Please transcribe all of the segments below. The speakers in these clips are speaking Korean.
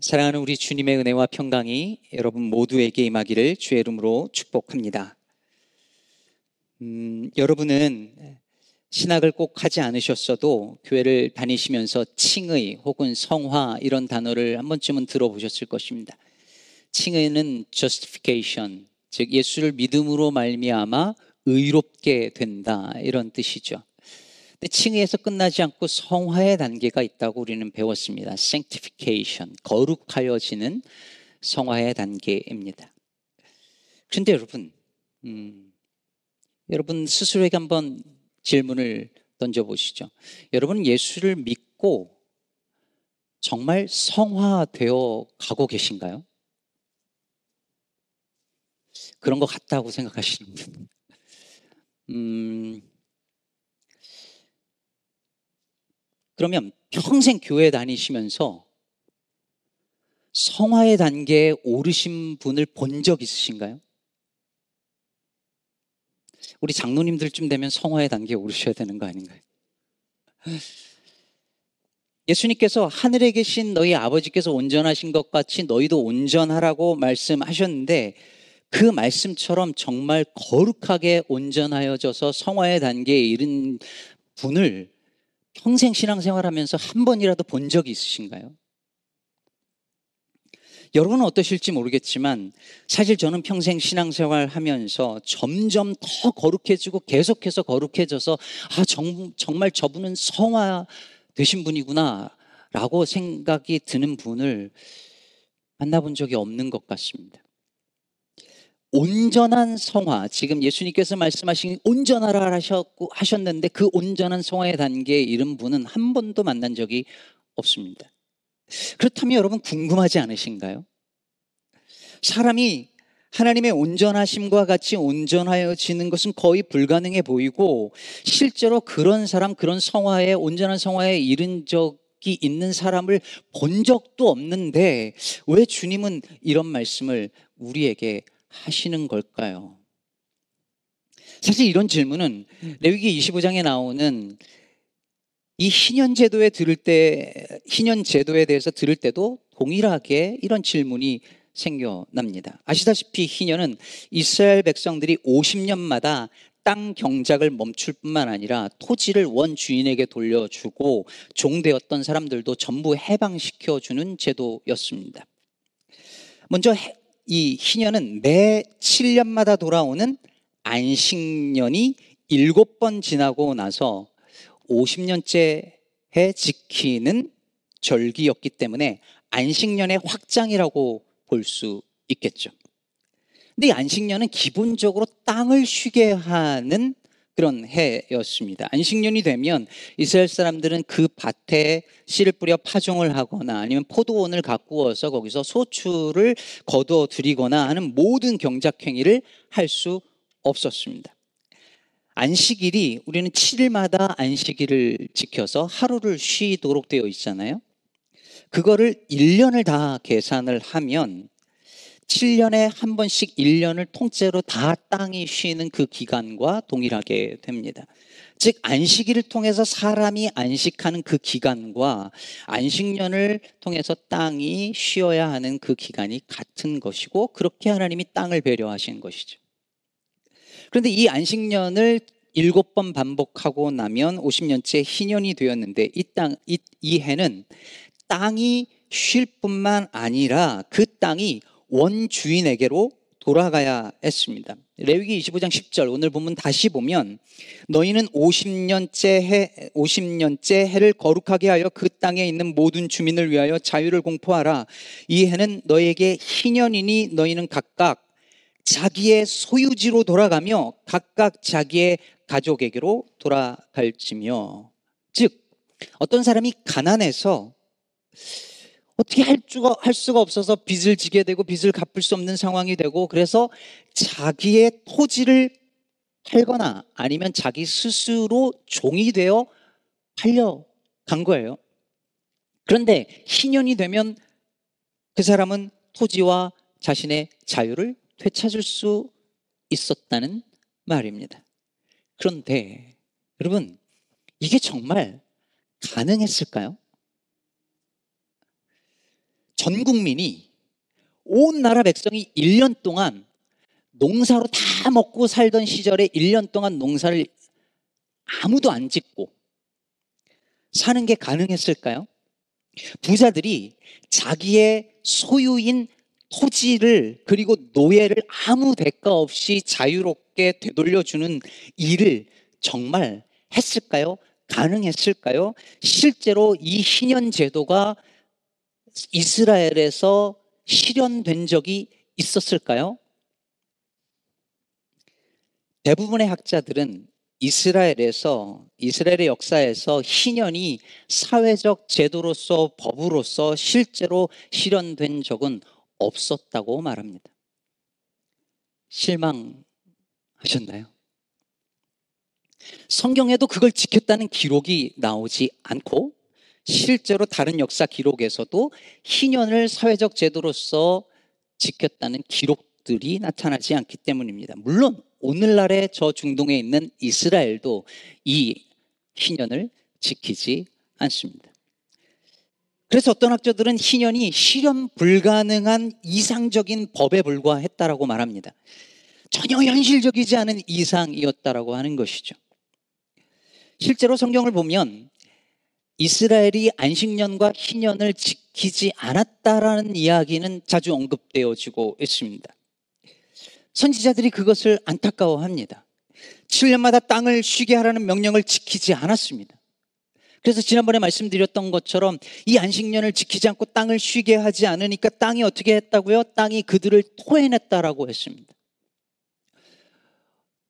사랑하는 우리 주님의 은혜와 평강이 여러분 모두에게 임하기를 주의 이름으로 축복합니다. 음, 여러분은 신학을 꼭 하지 않으셨어도 교회를 다니시면서 칭의 혹은 성화 이런 단어를 한 번쯤은 들어보셨을 것입니다. 칭의는 justification, 즉 예수를 믿음으로 말미암아 의롭게 된다 이런 뜻이죠. 근데 칭의에서 끝나지 않고 성화의 단계가 있다고 우리는 배웠습니다. sanctification, 거룩하여지는 성화의 단계입니다. 그런데 여러분, 음, 여러분 스스로에게 한번 질문을 던져보시죠. 여러분 예수를 믿고 정말 성화되어 가고 계신가요? 그런 것 같다고 생각하시는 분. 음, 그러면 평생 교회 다니시면서 성화의 단계에 오르신 분을 본 적 있으신가요? 우리 장로님들쯤 되면 성화의 단계에 오르셔야 되는 거 아닌가요? 예수님께서 하늘에 계신 너희 아버지께서 온전하신 것 같이 너희도 온전하라고 말씀하셨는데 그 말씀처럼 정말 거룩하게 온전하여져서 성화의 단계에 이른 분을 평생 신앙생활하면서 한 번이라도 본 적이 있으신가요? 여러분은 어떠실지 모르겠지만 사실 저는 평생 신앙생활 하면서 점점 더 거룩해지고 계속해서 거룩해져서 아 정, 정말 저분은 성화 되신 분이구나 라고 생각이 드는 분을 만나본 적이 없는 것 같습니다. 온전한 성화, 지금 예수님께서 말씀하신 온전하라 하셨고, 하셨는데 그 온전한 성화의 단계에 이른 분은 한 번도 만난 적이 없습니다. 그렇다면 여러분 궁금하지 않으신가요? 사람이 하나님의 온전하심과 같이 온전하여지는 것은 거의 불가능해 보이고 실제로 그런 사람, 그런 성화에 온전한 성화에 이른 적이 있는 사람을 본 적도 없는데 왜 주님은 이런 말씀을 우리에게 하시는 걸까요? 사실 이런 질문은 레위기 25장에 나오는 이 희년 제도에 들을 때 희년 제도에 대해서 들을 때도 동일하게 이런 질문이 생겨납니다. 아시다시피 희년은 이스라엘 백성들이 50년마다 땅 경작을 멈출 뿐만 아니라 토지를 원 주인에게 돌려주고 종되었던 사람들도 전부 해방시켜 주는 제도였습니다. 먼저 이 희년은 매 7년마다 돌아오는 안식년이 7번 지나고 나서 50년째 해 지키는 절기였기 때문에 안식년의 확장이라고 볼 수 있겠죠. 근데 이 안식년은 기본적으로 땅을 쉬게 하는 그런 해였습니다. 안식년이 되면 이스라엘 사람들은 그 밭에 씨를 뿌려 파종을 하거나 아니면 포도원을 가꾸어서 거기서 소출을 거두어 들이거나 하는 모든 경작 행위를 할 수 없었습니다. 안식일이 우리는 7일마다 안식일을 지켜서 하루를 쉬도록 되어 있잖아요. 그거를 1년을 다 계산을 하면 7년에 한 번씩 1년을 통째로 다 땅이 쉬는 그 기간과 동일하게 됩니다. 즉, 안식일을 통해서 사람이 안식하는 그 기간과 안식년을 통해서 땅이 쉬어야 하는 그 기간이 같은 것이고, 그렇게 하나님이 땅을 배려하신 것이죠. 그런데 이 안식년을 일곱 번 반복하고 나면 50년째 희년이 되었는데, 이 땅, 이, 이 해는 땅이 쉴 뿐만 아니라 그 땅이 원주인에게로 돌아가야 했습니다. 레위기 25장 10절 오늘 보면 다시 보면 너희는 50년째 해 50년째 해를 거룩하게 하여 그 땅에 있는 모든 주민을 위하여 자유를 공포하라. 이 해는 너에게 희년이니 너희는 각각 자기의 소유지로 돌아가며 각각 자기의 가족에게로 돌아갈지며 즉 어떤 사람이 가난해서 어떻게 할 수가, 할 수가 없어서 빚을 지게 되고 빚을 갚을 수 없는 상황이 되고 그래서 자기의 토지를 팔거나 아니면 자기 스스로 종이 되어 팔려간 거예요. 그런데 희년이 되면 그 사람은 토지와 자신의 자유를 되찾을 수 있었다는 말입니다. 그런데 여러분, 이게 정말 가능했을까요? 전 국민이 온 나라 백성이 1년 동안 농사로 다 먹고 살던 시절에 1년 동안 농사를 아무도 안 짓고 사는 게 가능했을까요? 부자들이 자기의 소유인 토지를 그리고 노예를 아무 대가 없이 자유롭게 되돌려주는 일을 정말 했을까요? 가능했을까요? 실제로 이 희년 제도가 이스라엘에서 실현된 적이 있었을까요? 대부분의 학자들은 이스라엘에서 이스라엘의 역사에서 희년이 사회적 제도로서 법으로서 실제로 실현된 적은 없었다고 말합니다. 실망하셨나요? 성경에도 그걸 지켰다는 기록이 나오지 않고 실제로 다른 역사 기록에서도 희년을 사회적 제도로서 지켰다는 기록들이 나타나지 않기 때문입니다. 물론 오늘날의 저 중동에 있는 이스라엘도 이 희년을 지키지 않습니다. 그래서 어떤 학자들은 희년이 실현 불가능한 이상적인 법에 불과했다라고 말합니다. 전혀 현실적이지 않은 이상이었다라고 하는 것이죠. 실제로 성경을 보면 이스라엘이 안식년과 희년을 지키지 않았다라는 이야기는 자주 언급되어지고 있습니다. 선지자들이 그것을 안타까워합니다. 7년마다 땅을 쉬게 하라는 명령을 지키지 않았습니다. 그래서 지난번에 말씀드렸던 것처럼 이 안식년을 지키지 않고 땅을 쉬게 하지 않으니까 땅이 어떻게 했다고요? 땅이 그들을 토해냈다라고 했습니다.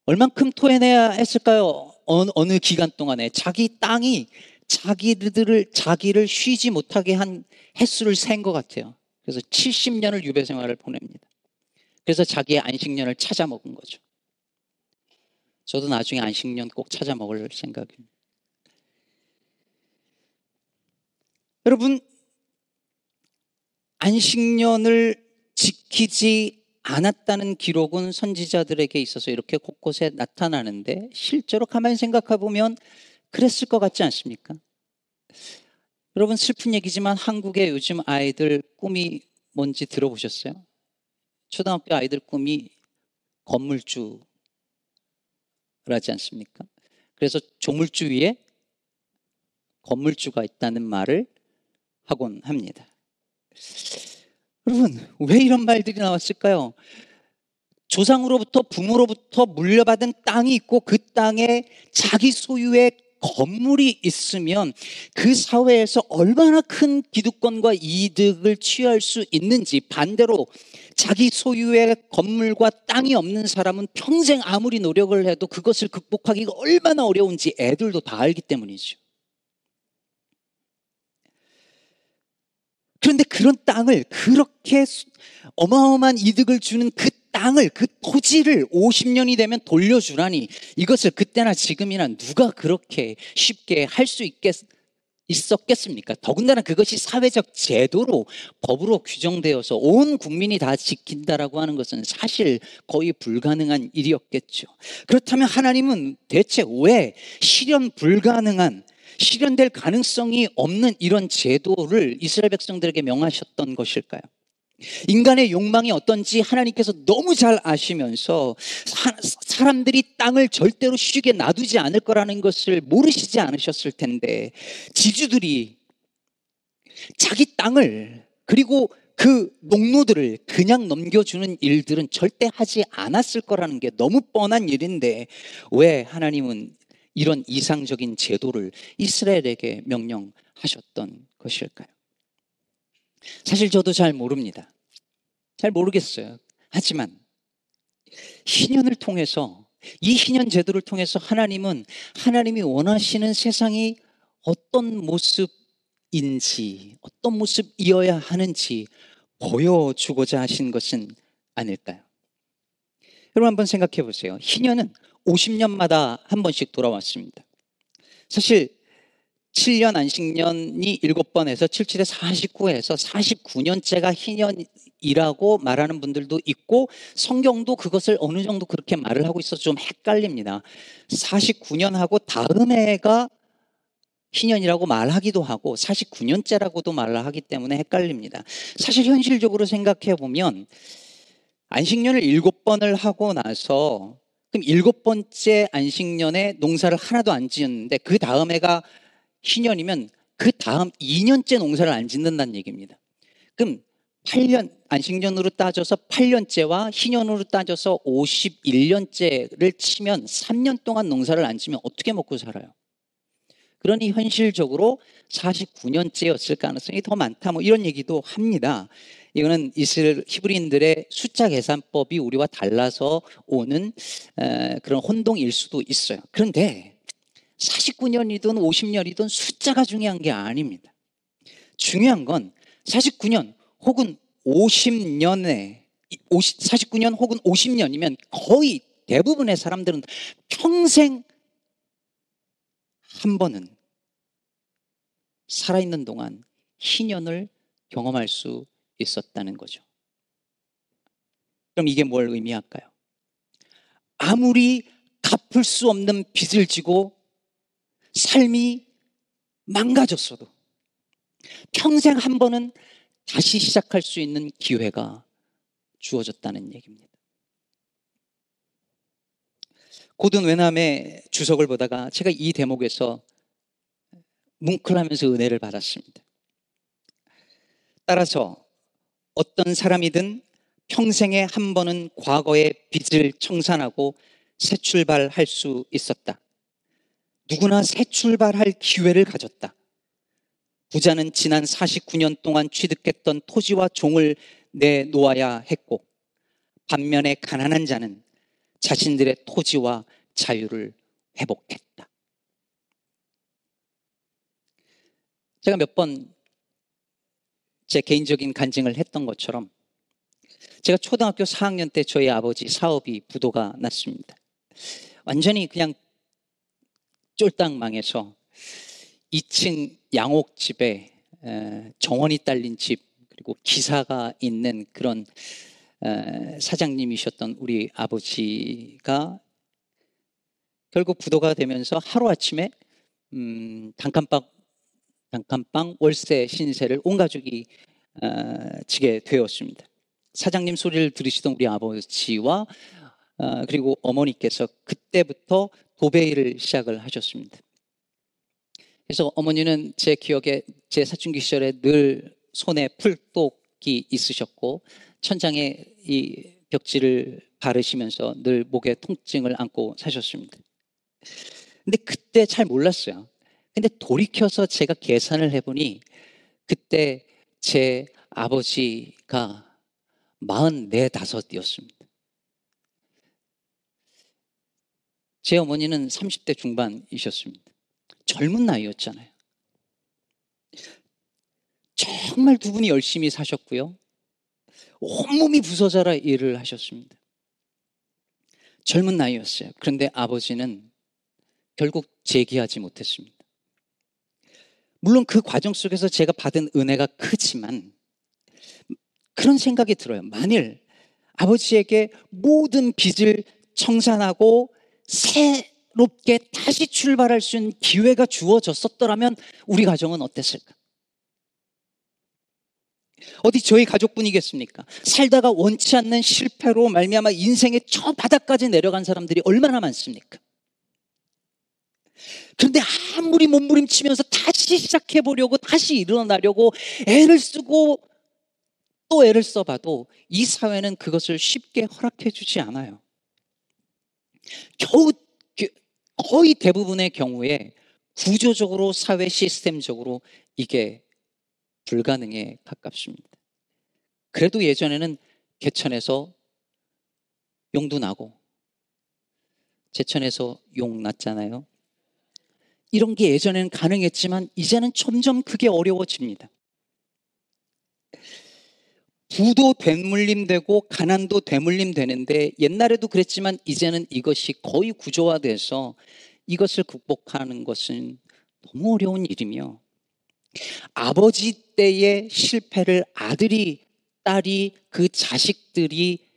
얼만큼 토해내야 했을까요? 어느, 어느 기간 동안에 자기 땅이 자기들을 자기를 쉬지 못하게 한 횟수를 센 것 같아요. 그래서 70년을 유배 생활을 보냅니다. 그래서 자기의 안식년을 찾아 먹은 거죠. 저도 나중에 안식년 꼭 찾아 먹을 생각입니다. 여러분, 안식년을 지키지 않았다는 기록은 선지자들에게 있어서 이렇게 곳곳에 나타나는데 실제로 가만히 생각해 보면 그랬을 것 같지 않습니까? 여러분 슬픈 얘기지만 한국의 요즘 아이들 꿈이 뭔지 들어보셨어요? 초등학교 아이들 꿈이 건물주라지 않습니까? 그래서 조물주 위에 건물주가 있다는 말을 하곤 합니다. 여러분, 왜 이런 말들이 나왔을까요? 조상으로부터 부모로부터 물려받은 땅이 있고 그 땅에 자기 소유의 건물이 있으면 그 사회에서 얼마나 큰 기득권과 이득을 취할 수 있는지 반대로 자기 소유의 건물과 땅이 없는 사람은 평생 아무리 노력을 해도 그것을 극복하기가 얼마나 어려운지 애들도 다 알기 때문이죠. 그런데 그런 땅을 그렇게 어마어마한 이득을 주는 그 땅을 그 토지를 50년이 되면 돌려주라니 이것을 그때나 지금이나 누가 그렇게 쉽게 할 수 있겠 있었겠습니까? 더군다나 그것이 사회적 제도로 법으로 규정되어서 온 국민이 다 지킨다라고 하는 것은 사실 거의 불가능한 일이었겠죠. 그렇다면 하나님은 대체 왜 실현 불가능한 실현될 가능성이 없는 이런 제도를 이스라엘 백성들에게 명하셨던 것일까요? 인간의 욕망이 어떤지 하나님께서 너무 잘 아시면서 사, 람들이 땅을 절대로 쉬게 놔두지 않을 거라는 것을 모르시지 않으셨을 텐데 지주들이 자기 땅을 그리고 그 농노들을 그냥 넘겨주는 일들은 절대 하지 않았을 거라는 게 너무 뻔한 일인데 왜 하나님은 이런 이상적인 제도를 이스라엘에게 명령하셨던 것일까요? 사실 저도 잘 모릅니다. 잘 모르겠어요. 하지만 희년을 통해서 이 희년 제도를 통해서 하나님은 하나님이 원하시는 세상이 어떤 모습인지 어떤 모습이어야 하는지 보여주고자 하신 것은 아닐까요? 여러분 한번 생각해 보세요. 희년은 50년마다 한 번씩 돌아왔습니다. 사실 7년 안식년이 7번 해서 77에 49해서 49년째가 희년이라고 말하는 분들도 있고 성경도 그것을 어느 정도 그렇게 말을 하고 있어서 좀 헷갈립니다. 49년하고 다음 해가 희년이라고 말하기도 하고 49년째라고도 말을 하기 때문에 헷갈립니다. 사실 현실적으로 생각해 보면 안식년을 일곱 번을 하고 나서 그럼 일곱 번째 안식년에 농사를 하나도 안 지었는데 그 다음 해가 희년이면 그 다음 2년째 농사를 안 짓는다는 얘기입니다. 그럼 8년, 안식년으로 따져서 8년째와 희년으로 따져서 51년째를 치면 3년 동안 농사를 안 지면 어떻게 먹고 살아요? 그러니 현실적으로 49년째였을 가능성이 더 많다. 뭐 이런 얘기도 합니다. 이거는 이스라엘 히브리인들의 숫자 계산법이 우리와 달라서 오는 그런 혼동일 수도 있어요. 그런데 49년이든 50년이든 숫자가 중요한 게 아닙니다. 중요한 건 49년 혹은 50년에 50, 49년 혹은 50년이면 거의 대부분의 사람들은 평생 한 번은 살아있는 동안 희년을 경험할 수 있었다는 거죠. 그럼 이게 뭘 의미할까요? 아무리 갚을 수 없는 빚을 지고 삶이 망가졌어도 평생 한 번은 다시 시작할 수 있는 기회가 주어졌다는 얘기입니다. 고든 외남의 주석을 보다가 제가 이 대목에서 뭉클하면서 은혜를 받았습니다. 따라서 어떤 사람이든 평생에 한 번은 과거의 빚을 청산하고 새 출발할 수 있었다. 누구나 새 출발할 기회를 가졌다. 부자는 지난 49년 동안 취득했던 토지와 종을 내놓아야 했고, 반면에 가난한 자는 자신들의 토지와 자유를 회복했다. 제가 몇 번 제 개인적인 간증을 했던 것처럼 제가 초등학교 4학년 때 저희 아버지 사업이 부도가 났습니다. 완전히 그냥 쫄딱 망해서 2층 양옥집에 정원이 딸린 집 그리고 기사가 있는 그런 사장님이셨던 우리 아버지가 결국 부도가 되면서 하루아침에 음, 단칸방 단칸방 월세 신세를 온 가족이 어, 지게 되었습니다. 사장님 소리를 들으시던 우리 아버지와 어, 그리고 어머니께서 그때부터 도배일을 시작을 하셨습니다. 그래서 어머니는 제 기억에 제 사춘기 시절에 늘 손에 풀독이 있으셨고 천장에 이 벽지를 바르시면서 늘 목에 통증을 안고 사셨습니다. 근데 그때 잘 몰랐어요. 근데 돌이켜서 제가 계산을 해보니 그때 제 아버지가 44, 다섯이었습니다. 제 어머니는 30대 중반이셨습니다. 젊은 나이였잖아요. 정말 두 분이 열심히 사셨고요. 온몸이 부서져라 일을 하셨습니다. 젊은 나이였어요. 그런데 아버지는 결국 재기하지 못했습니다. 물론 그 과정 속에서 제가 받은 은혜가 크지만 그런 생각이 들어요. 만일 아버지에게 모든 빚을 청산하고 새롭게 다시 출발할 수 있는 기회가 주어졌었더라면 우리 가정은 어땠을까? 어디 저희 가족뿐이겠습니까? 살다가 원치 않는 실패로 말미암아 인생의 저 바닥까지 내려간 사람들이 얼마나 많습니까? 그런데 아무리 몸부림치면서 다시 시작해 보려고 다시 일어나려고 애를 쓰고 또 애를 써봐도 이 사회는 그것을 쉽게 허락해 주지 않아요. 겨우 거의 대부분의 경우에 구조적으로 사회 시스템적으로 이게 불가능에 가깝습니다. 그래도 예전에는 개천에서 용도 나고 제천에서 용 났잖아요. 이런 게 예전에는 가능했지만 이제는 점점 그게 어려워집니다. 부도 되물림되고 가난도 되물림되는데 옛날에도 그랬지만 이제는 이것이 거의 구조화돼서 이것을 극복하는 것은 너무 어려운 일이며 아버지 때의 실패를 아들이 딸이 그 자식들이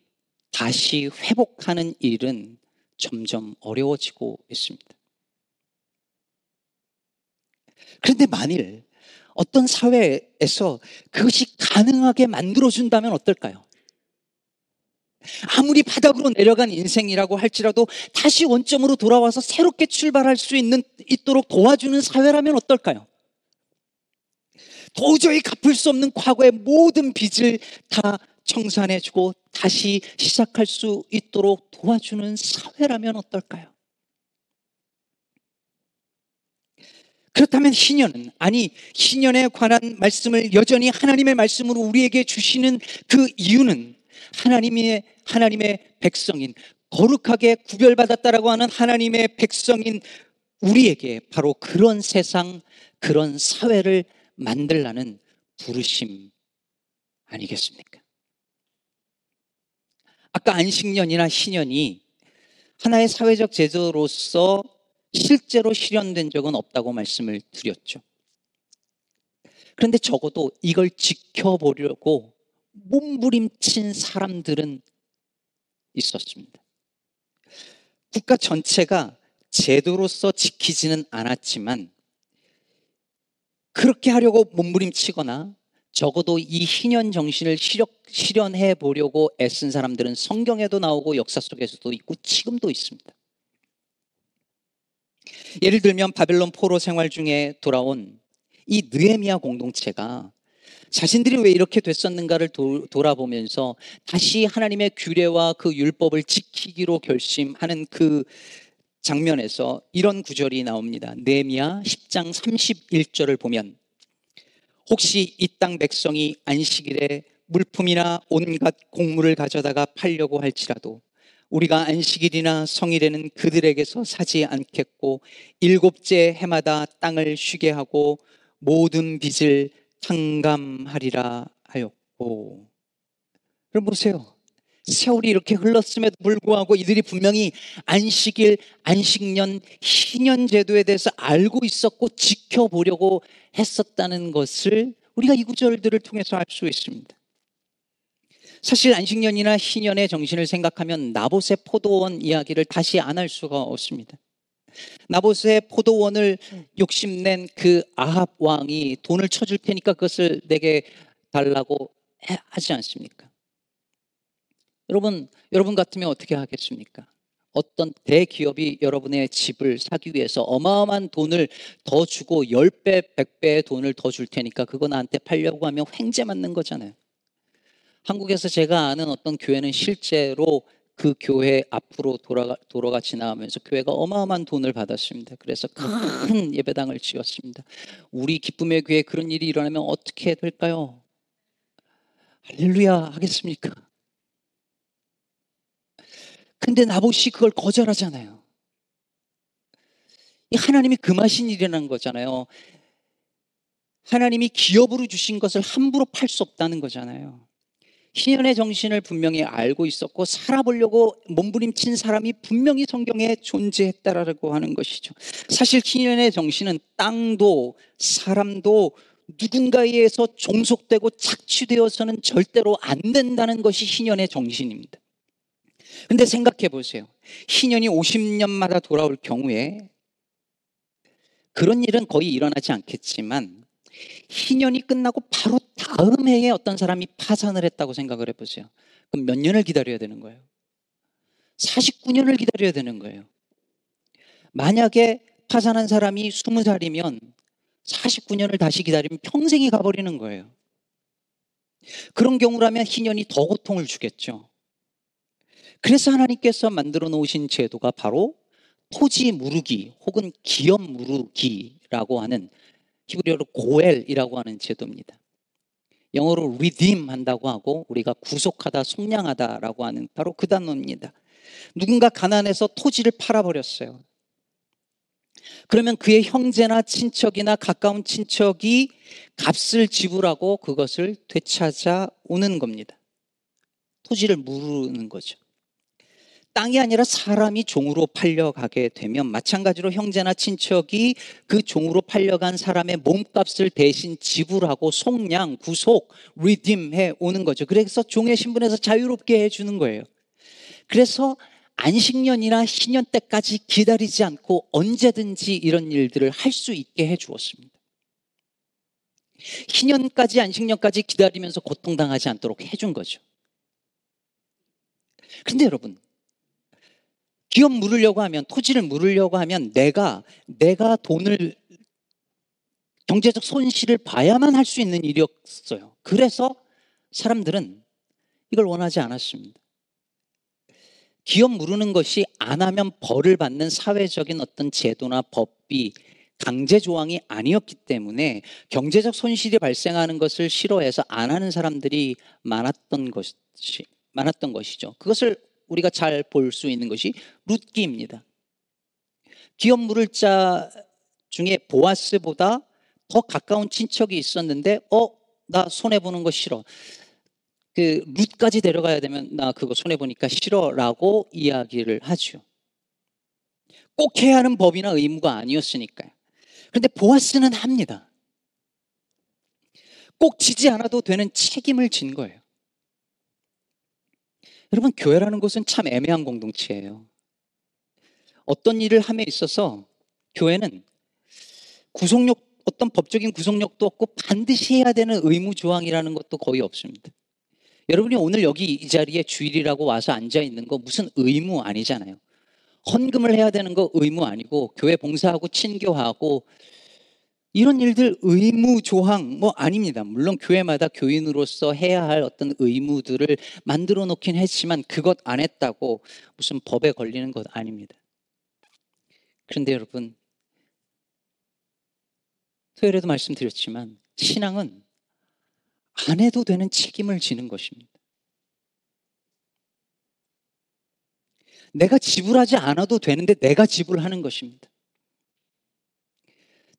다시 회복하는 일은 점점 어려워지고 있습니다. 그런데 만일 어떤 사회에서 그것이 가능하게 만들어준다면 어떨까요? 아무리 바닥으로 내려간 인생이라고 할지라도 다시 원점으로 돌아와서 새롭게 출발할 수 있는, 있도록 도와주는 사회라면 어떨까요? 도저히 갚을 수 없는 과거의 모든 빚을 다 청산해주고 다시 시작할 수 있도록 도와주는 사회라면 어떨까요? 그렇다면 희년은 아니 희년에 관한 말씀을 여전히 하나님의 말씀으로 우리에게 주시는 그 이유는 하나님의 하나님의 백성인 거룩하게 구별받았다라고 하는 하나님의 백성인 우리에게 바로 그런 세상 그런 사회를 만들라는 부르심 아니겠습니까? 아까 안식년이나 희년이 하나의 사회적 제도로서 실제로 실현된 적은 없다고 말씀을 드렸죠. 그런데 적어도 이걸 지켜보려고 몸부림친 사람들은 있었습니다. 국가 전체가 제도로서 지키지는 않았지만 그렇게 하려고 몸부림치거나 적어도 이 희년 정신을 실현해 보려고 애쓴 사람들은 성경에도 나오고 역사 속에서도 있고 지금도 있습니다. 예를 들면 바벨론 포로 생활 중에 돌아온 이 느헤미야 공동체가 자신들이 왜 이렇게 됐었는가를 도, 돌아보면서 다시 하나님의 규례와 그 율법을 지키기로 결심하는 그 장면에서 이런 구절이 나옵니다. 네미야 10장 31절을 보면 혹시 이 땅 백성이 안식일에 물품이나 온갖 곡물을 가져다가 팔려고 할지라도 우리가 안식일이나 성일에는 그들에게서 사지 않겠고 일곱째 해마다 땅을 쉬게 하고 모든 빚을 탕감하리라 하였고. 그럼 보세요. 세월이 이렇게 흘렀음에도 불구하고 이들이 분명히 안식일, 안식년, 희년 제도에 대해서 알고 있었고 지켜보려고 했었다는 것을 우리가 이 구절들을 통해서 알 수 있습니다. 사실 안식년이나 희년의 정신을 생각하면 나봇의 포도원 이야기를 다시 안 할 수가 없습니다. 나봇의 포도원을 욕심낸 그 아합 왕이 돈을 쳐줄 테니까 그것을 내게 달라고 하지 않습니까? 여러분, 여러분 같으면 어떻게 하겠습니까? 어떤 대기업이 여러분의 집을 사기 위해서 어마어마한 돈을 더 주고 10배, 100배의 돈을 더 줄 테니까 그거 나한테 팔려고 하면 횡재 맞는 거잖아요. 한국에서 제가 아는 어떤 교회는 실제로 그 교회 앞으로 돌아가, 도로가 지나가면서 교회가 어마어마한 돈을 받았습니다. 그래서 큰 예배당을 지었습니다. 우리 기쁨의 교회 그런 일이 일어나면 어떻게 될까요? 할렐루야 하겠습니까? 근데 나봇이 그걸 거절하잖아요. 하나님이 금하신 일이라는 거잖아요. 하나님이 기업으로 주신 것을 함부로 팔 수 없다는 거잖아요. 희연의 정신을 분명히 알고 있었고 살아보려고 몸부림친 사람이 분명히 성경에 존재했다라고 하는 것이죠. 사실 희연의 정신은 땅도 사람도 누군가에 의해서 종속되고 착취되어서는 절대로 안 된다는 것이 희년의 정신입니다. 근데 생각해 보세요. 희년이 50년마다 돌아올 경우에 그런 일은 거의 일어나지 않겠지만 희년이 끝나고 바로 다음 해에 어떤 사람이 파산을 했다고 생각을 해보세요. 그럼 몇 년을 기다려야 되는 거예요? 49년을 기다려야 되는 거예요. 만약에 파산한 사람이 20살이면 49년을 다시 기다리면 평생이 가버리는 거예요. 그런 경우라면 희년이 더 고통을 주겠죠. 그래서 하나님께서 만들어 놓으신 제도가 바로 토지 무르기 혹은 기업 무르기라고 하는 히브리어로 고엘이라고 하는 제도입니다. 영어로 redeem 한다고 하고 우리가 구속하다, 속량하다라고 하는 바로 그 단어입니다. 누군가 가난해서 토지를 팔아버렸어요. 그러면 그의 형제나 친척이나 가까운 친척이 값을 지불하고 그것을 되찾아 오는 겁니다. 토지를 무르는 거죠. 땅이 아니라 사람이 종으로 팔려가게 되면 마찬가지로 형제나 친척이 그 종으로 팔려간 사람의 몸값을 대신 지불하고 속량, 구속, 리딤해 오는 거죠. 그래서 종의 신분에서 자유롭게 해주는 거예요. 그래서 안식년이나 신년 때까지 기다리지 않고 언제든지 이런 일들을 할 수 있게 해 주었습니다. 희년까지 안식년까지 기다리면서 고통당하지 않도록 해준 거죠. 근데 여러분, 기업 물으려고 하면, 토지를 물으려고 하면 내가, 내가 돈을, 경제적 손실을 봐야만 할 수 있는 일이었어요. 그래서 사람들은 이걸 원하지 않았습니다. 기업 물으는 것이 안 하면 벌을 받는 사회적인 어떤 제도나 법비, 강제 조항이 아니었기 때문에 경제적 손실이 발생하는 것을 싫어해서 안 하는 사람들이 많았던 것이 많았던 것이죠. 그것을 우리가 잘 볼 수 있는 것이 룻기입니다. 기업 물을 자 중에 보아스보다 더 가까운 친척이 있었는데 어 나 손해 보는 거 싫어. 그 룻까지 데려가야 되면 나 그거 손해 보니까 싫어라고 이야기를 하죠. 꼭 해야 하는 법이나 의무가 아니었으니까요. 그런데 보아스는 합니다. 꼭 지지 않아도 되는 책임을 진 거예요. 여러분, 교회라는 곳은 참 애매한 공동체예요. 어떤 일을 함에 있어서 교회는 구속력, 어떤 법적인 구속력도 없고 반드시 해야 되는 의무 조항이라는 것도 거의 없습니다. 여러분이 오늘 여기 이 자리에 주일이라고 와서 앉아 있는 거 무슨 의무 아니잖아요. 헌금을 해야 되는 거 의무 아니고 교회 봉사하고 친교하고 이런 일들 의무 조항 뭐 아닙니다. 물론 교회마다 교인으로서 해야 할 어떤 의무들을 만들어 놓긴 했지만 그것 안 했다고 무슨 법에 걸리는 것 아닙니다. 그런데 여러분 토요일에도 말씀드렸지만 신앙은 안 해도 되는 책임을 지는 것입니다. 내가 지불하지 않아도 되는데 내가 지불하는 것입니다.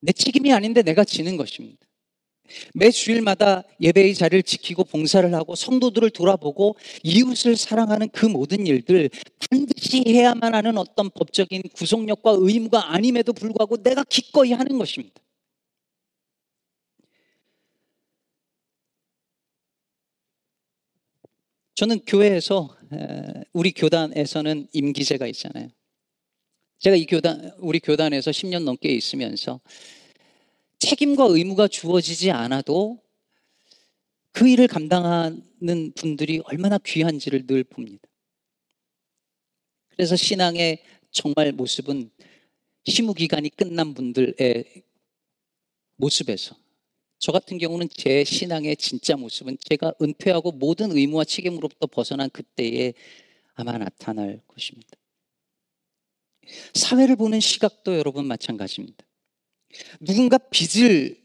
내 책임이 아닌데 내가 지는 것입니다. 매 주일마다 예배의 자리를 지키고 봉사를 하고 성도들을 돌아보고 이웃을 사랑하는 그 모든 일들 반드시 해야만 하는 어떤 법적인 구속력과 의무가 아님에도 불구하고 내가 기꺼이 하는 것입니다. 저는 교회에서 우리 교단에서는 임기제가 있잖아요. 제가 이 교단, 우리 교단에서 10년 넘게 있으면서 책임과 의무가 주어지지 않아도 그 일을 감당하는 분들이 얼마나 귀한지를 늘 봅니다. 그래서 신앙의 정말 모습은 시무 기간이 끝난 분들의 모습에서 저 같은 경우는 제 신앙의 진짜 모습은 제가 은퇴하고 모든 의무와 책임으로부터 벗어난 그때에 아마 나타날 것입니다. 사회를 보는 시각도 여러분 마찬가지입니다. 누군가 빚을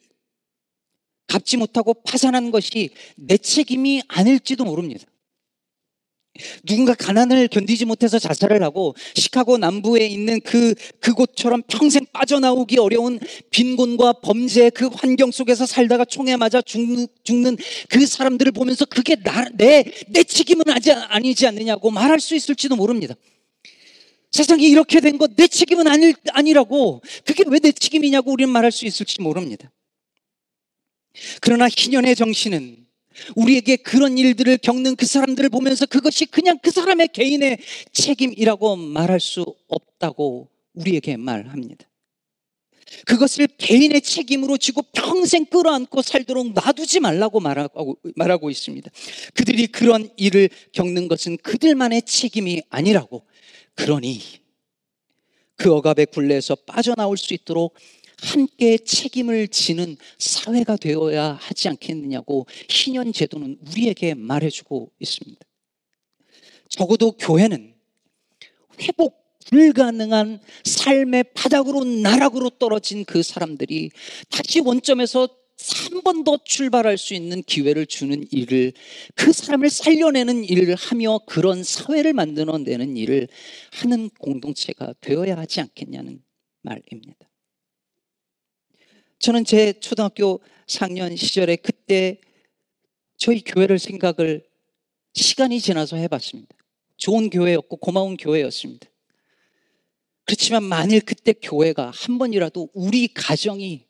갚지 못하고 파산한 것이 내 책임이 아닐지도 모릅니다. 누군가 가난을 견디지 못해서 자살을 하고 시카고 남부에 있는 그 그곳처럼 평생 빠져나오기 어려운 빈곤과 범죄 그 환경 속에서 살다가 총에 맞아 죽는, 죽는 그 사람들을 보면서 그게 내, 내 책임은 아니지 않느냐고 말할 수 있을지도 모릅니다. 세상이 이렇게 된것내 책임은 아니, 아니라고 그게 왜 내 책임이냐고 우리는 말할 수 있을지 모릅니다. 그러나 희년의 정신은 우리에게 그런 일들을 겪는 그 사람들을 보면서 그것이 그냥 그 사람의 개인의 책임이라고 말할 수 없다고 우리에게 말합니다. 그것을 개인의 책임으로 지고 평생 끌어안고 살도록 놔두지 말라고 말하고, 말하고 있습니다. 그들이 그런 일을 겪는 것은 그들만의 책임이 아니라고 그러니 그 억압의 굴레에서 빠져나올 수 있도록 함께 책임을 지는 사회가 되어야 하지 않겠느냐고 희년 제도는 우리에게 말해주고 있습니다. 적어도 교회는 회복 불가능한 삶의 바닥으로 나락으로 떨어진 그 사람들이 다시 원점에서 한 번 더 출발할 수 있는 기회를 주는 일을 그 사람을 살려내는 일을 하며 그런 사회를 만들어내는 일을 하는 공동체가 되어야 하지 않겠냐는 말입니다. 저는 제 초등학교 4학년 시절에 그때 저희 교회를 생각을 시간이 지나서 해봤습니다. 좋은 교회였고 고마운 교회였습니다. 그렇지만 만일 그때 교회가 한 번이라도 우리 가정이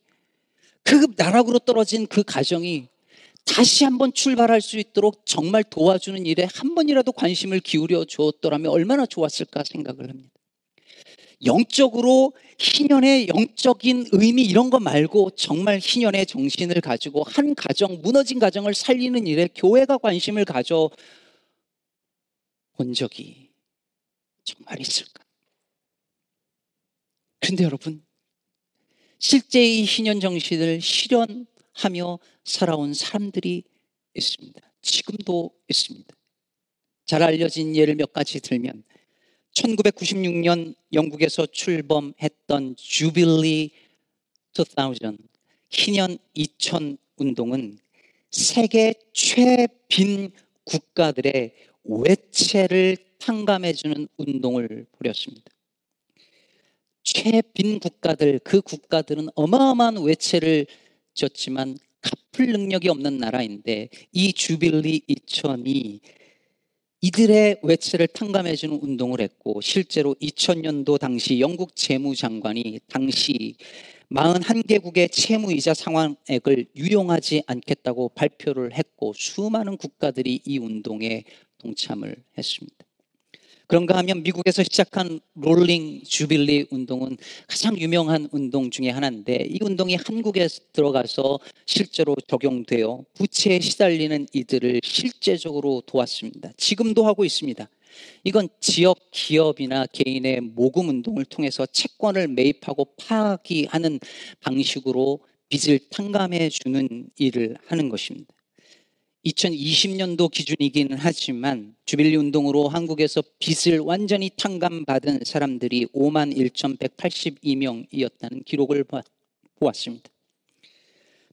그 나락으로 떨어진 그 가정이 다시 한번 출발할 수 있도록 정말 도와주는 일에 한 번이라도 관심을 기울여 주었더라면 얼마나 좋았을까 생각을 합니다. 영적으로 희년의 영적인 의미 이런 거 말고 정말 희년의 정신을 가지고 한 가정, 무너진 가정을 살리는 일에 교회가 관심을 가져 본 적이 정말 있을까? 그런데 여러분, 실제 이 희년 정신을 실현하며 살아온 사람들이 있습니다. 지금도 있습니다. 잘 알려진 예를 몇 가지 들면 1996년 영국에서 출범했던 주빌리 2000 희년 2000 운동은 세계 최빈 국가들의 외채를 탕감해주는 운동을 벌였습니다. 최빈 국가들, 그 국가들은 어마어마한 외채를 졌지만 갚을 능력이 없는 나라인데 이 주빌리 2000이 이들의 외채를 탕감해주는 운동을 했고 실제로 2000년도 당시 영국 재무장관이 당시 41개국의 채무이자 상환액을 유용하지 않겠다고 발표를 했고 수많은 국가들이 이 운동에 동참을 했습니다. 그런가 하면 미국에서 시작한 롤링 주빌리 운동은 가장 유명한 운동 중의 하나인데 이 운동이 한국에 들어가서 실제로 적용되어 부채에 시달리는 이들을 실제적으로 도왔습니다. 지금도 하고 있습니다. 이건 지역 기업이나 개인의 모금 운동을 통해서 채권을 매입하고 파기하는 방식으로 빚을 탕감해 주는 일을 하는 것입니다. 2020년도 기준이기는 하지만 주빌리 운동으로 한국에서 빚을 완전히 탕감받은 사람들이 5만 1,182명이었다는 기록을 보았습니다.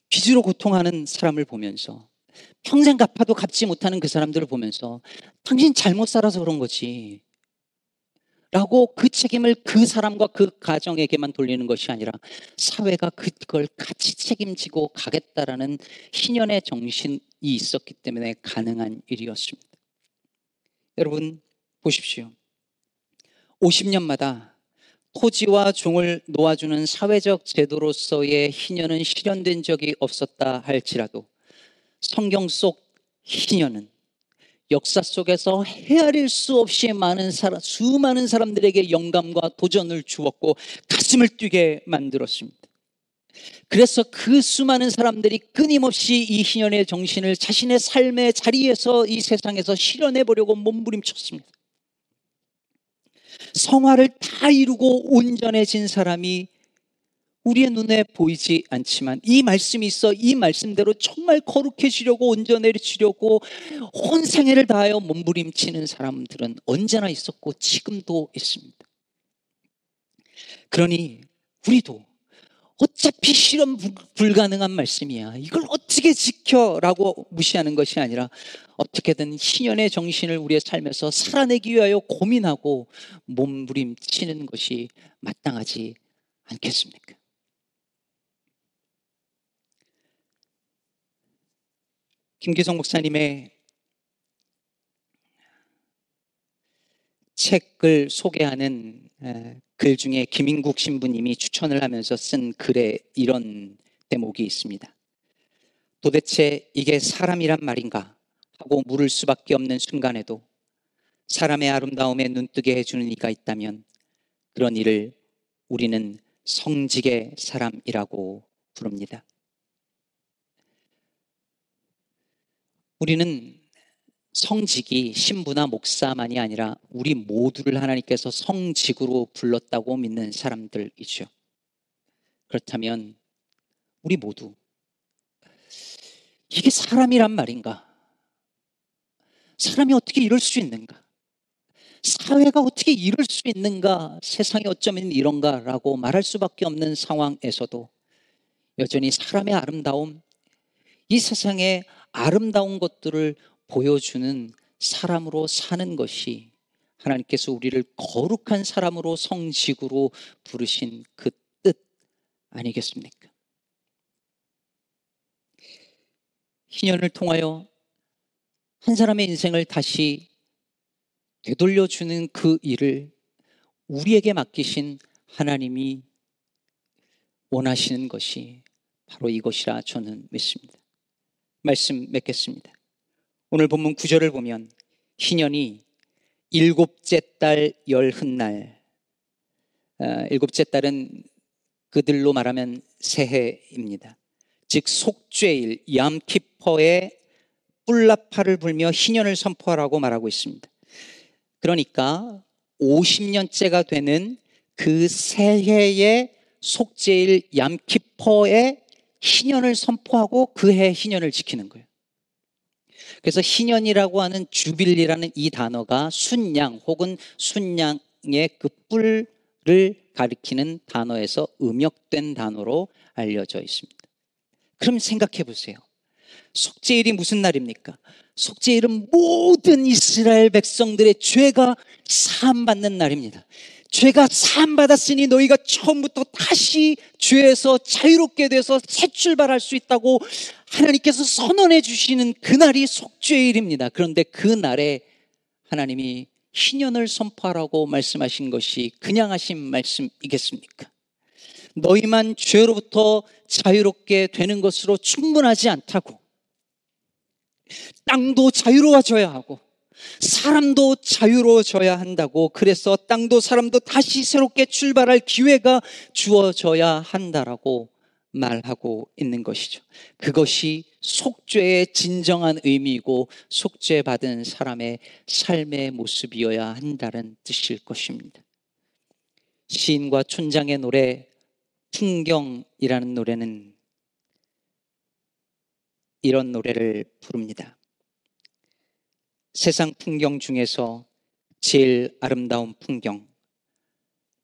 빚으로 고통하는 사람을 보면서 평생 갚아도 갚지 못하는 그 사람들을 보면서 당신 잘못 살아서 그런 거지. 라고 그 책임을 그 사람과 그 가정에게만 돌리는 것이 아니라 사회가 그걸 같이 책임지고 가겠다라는 희년의 정신이 있었기 때문에 가능한 일이었습니다. 여러분 보십시오. 50년마다 토지와 종을 놓아주는 사회적 제도로서의 희년은 실현된 적이 없었다 할지라도 성경 속 희년은 역사 속에서 헤아릴 수 없이 많은 사람, 수많은 사람들에게 영감과 도전을 주었고 가슴을 뛰게 만들었습니다. 그래서 그 수많은 사람들이 끊임없이 이 희년의 정신을 자신의 삶의 자리에서 이 세상에서 실현해 보려고 몸부림쳤습니다. 성화를 다 이루고 온전해진 사람이 우리의 눈에 보이지 않지만 이 말씀이 있어 이 말씀대로 정말 거룩해지려고 온전해지려고 온 생애를 다하여 몸부림치는 사람들은 언제나 있었고 지금도 있습니다. 그러니 우리도 어차피 실험 불가능한 말씀이야. 이걸 어떻게 지켜라고 무시하는 것이 아니라 어떻게든 희년의 정신을 우리의 삶에서 살아내기 위하여 고민하고 몸부림치는 것이 마땅하지 않겠습니까? 김기성 목사님의 책을 소개하는 글 중에 김인국 신부님이 추천을 하면서 쓴 글에 이런 대목이 있습니다. 도대체 이게 사람이란 말인가 하고 물을 수밖에 없는 순간에도 사람의 아름다움에 눈뜨게 해주는 이가 있다면 그런 이를 우리는 성직의 사람이라고 부릅니다. 우리는 성직이 신부나 목사만이 아니라 우리 모두를 하나님께서 성직으로 불렀다고 믿는 사람들이죠. 그렇다면 우리 모두 이게 사람이란 말인가? 사람이 어떻게 이럴 수 있는가? 사회가 어떻게 이럴 수 있는가? 세상이 어쩌면 이런가라고 말할 수밖에 없는 상황에서도 여전히 사람의 아름다움, 이 세상에 아름다운 것들을 보여주는 사람으로 사는 것이 하나님께서 우리를 거룩한 사람으로 성직으로 부르신 그 뜻 아니겠습니까? 희년을 통하여 한 사람의 인생을 다시 되돌려주는 그 일을 우리에게 맡기신 하나님이 원하시는 것이 바로 이것이라 저는 믿습니다. 말씀 맺겠습니다. 오늘 본문 구절을 보면 희년이 일곱째 달 열흔날 어, 일곱째 달은 그들로 말하면 새해입니다. 즉 속죄일 얌키퍼의 뿔라파를 불며 희년을 선포하라고 말하고 있습니다. 그러니까 50년째가 되는 그 새해의 속죄일 얌키퍼의 희년을 선포하고 그 해 희년을 지키는 거예요. 그래서 희년이라고 하는 주빌리라는 이 단어가 순양 혹은 순양의 그 뿔을 가리키는 단어에서 음역된 단어로 알려져 있습니다. 그럼 생각해 보세요. 속죄일이 무슨 날입니까? 속죄일은 모든 이스라엘 백성들의 죄가 사함받는 날입니다. 죄가 사함받았으니 너희가 처음부터 다시 죄에서 자유롭게 돼서 새 출발할 수 있다고 하나님께서 선언해 주시는 그날이 속죄일입니다. 그런데 그 날에 하나님이 희년을 선포하라고 말씀하신 것이 그냥 하신 말씀이겠습니까? 너희만 죄로부터 자유롭게 되는 것으로 충분하지 않다고 땅도 자유로워져야 하고 사람도 자유로워져야 한다고 그래서 땅도 사람도 다시 새롭게 출발할 기회가 주어져야 한다라고 말하고 있는 것이죠. 그것이 속죄의 진정한 의미이고 속죄 받은 사람의 삶의 모습이어야 한다는 뜻일 것입니다. 시인과 촌장의 노래 풍경이라는 노래는 이런 노래를 부릅니다. 세상 풍경 중에서 제일 아름다운 풍경,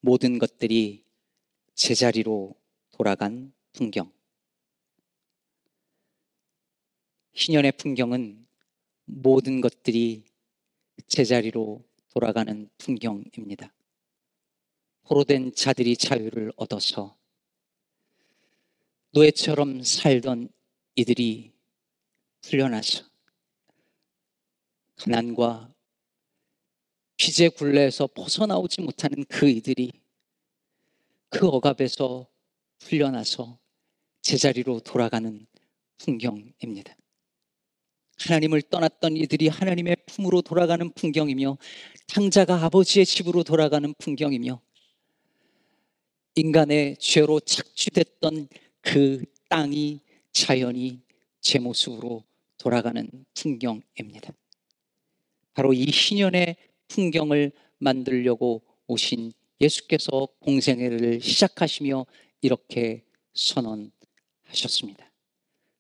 모든 것들이 제자리로 돌아간 풍경. 희년의 풍경은 모든 것들이 제자리로 돌아가는 풍경입니다. 포로된 자들이 자유를 얻어서 노예처럼 살던 이들이 풀려나서 가난과 피제 굴레에서 벗어나오지 못하는 그 이들이 그 억압에서 풀려나서 제자리로 돌아가는 풍경입니다. 하나님을 떠났던 이들이 하나님의 품으로 돌아가는 풍경이며 탕자가 아버지의 집으로 돌아가는 풍경이며 인간의 죄로 착취됐던 그 땅이 자연이 제 모습으로 돌아가는 풍경입니다. 바로 이 희년의 풍경을 만들려고 오신 예수께서 공생애를 시작하시며 이렇게 선언하셨습니다.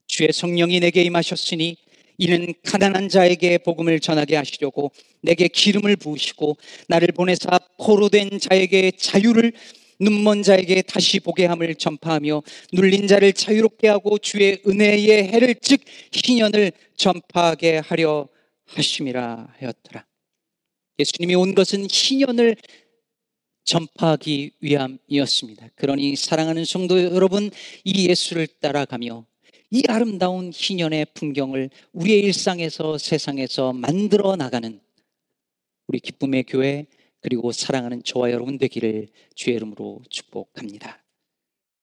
주의 성령이 내게 임하셨으니 이는 가난한 자에게 복음을 전하게 하시려고 내게 기름을 부으시고 나를 보내사 포로 된 자에게 자유를 눈먼 자에게 다시 보게 함을 전파하며 눌린 자를 자유롭게 하고 주의 은혜의 해를 즉 희년을 전파하게 하려 하심이라 하였더라. 예수님이 온 것은 희년을 전파하기 위함이었습니다. 그러니 사랑하는 성도 여러분, 이 예수를 따라가며 이 아름다운 희년의 풍경을 우리의 일상에서 세상에서 만들어 나가는 우리 기쁨의 교회 그리고 사랑하는 저와 여러분 되기를 주의 이름으로 축복합니다.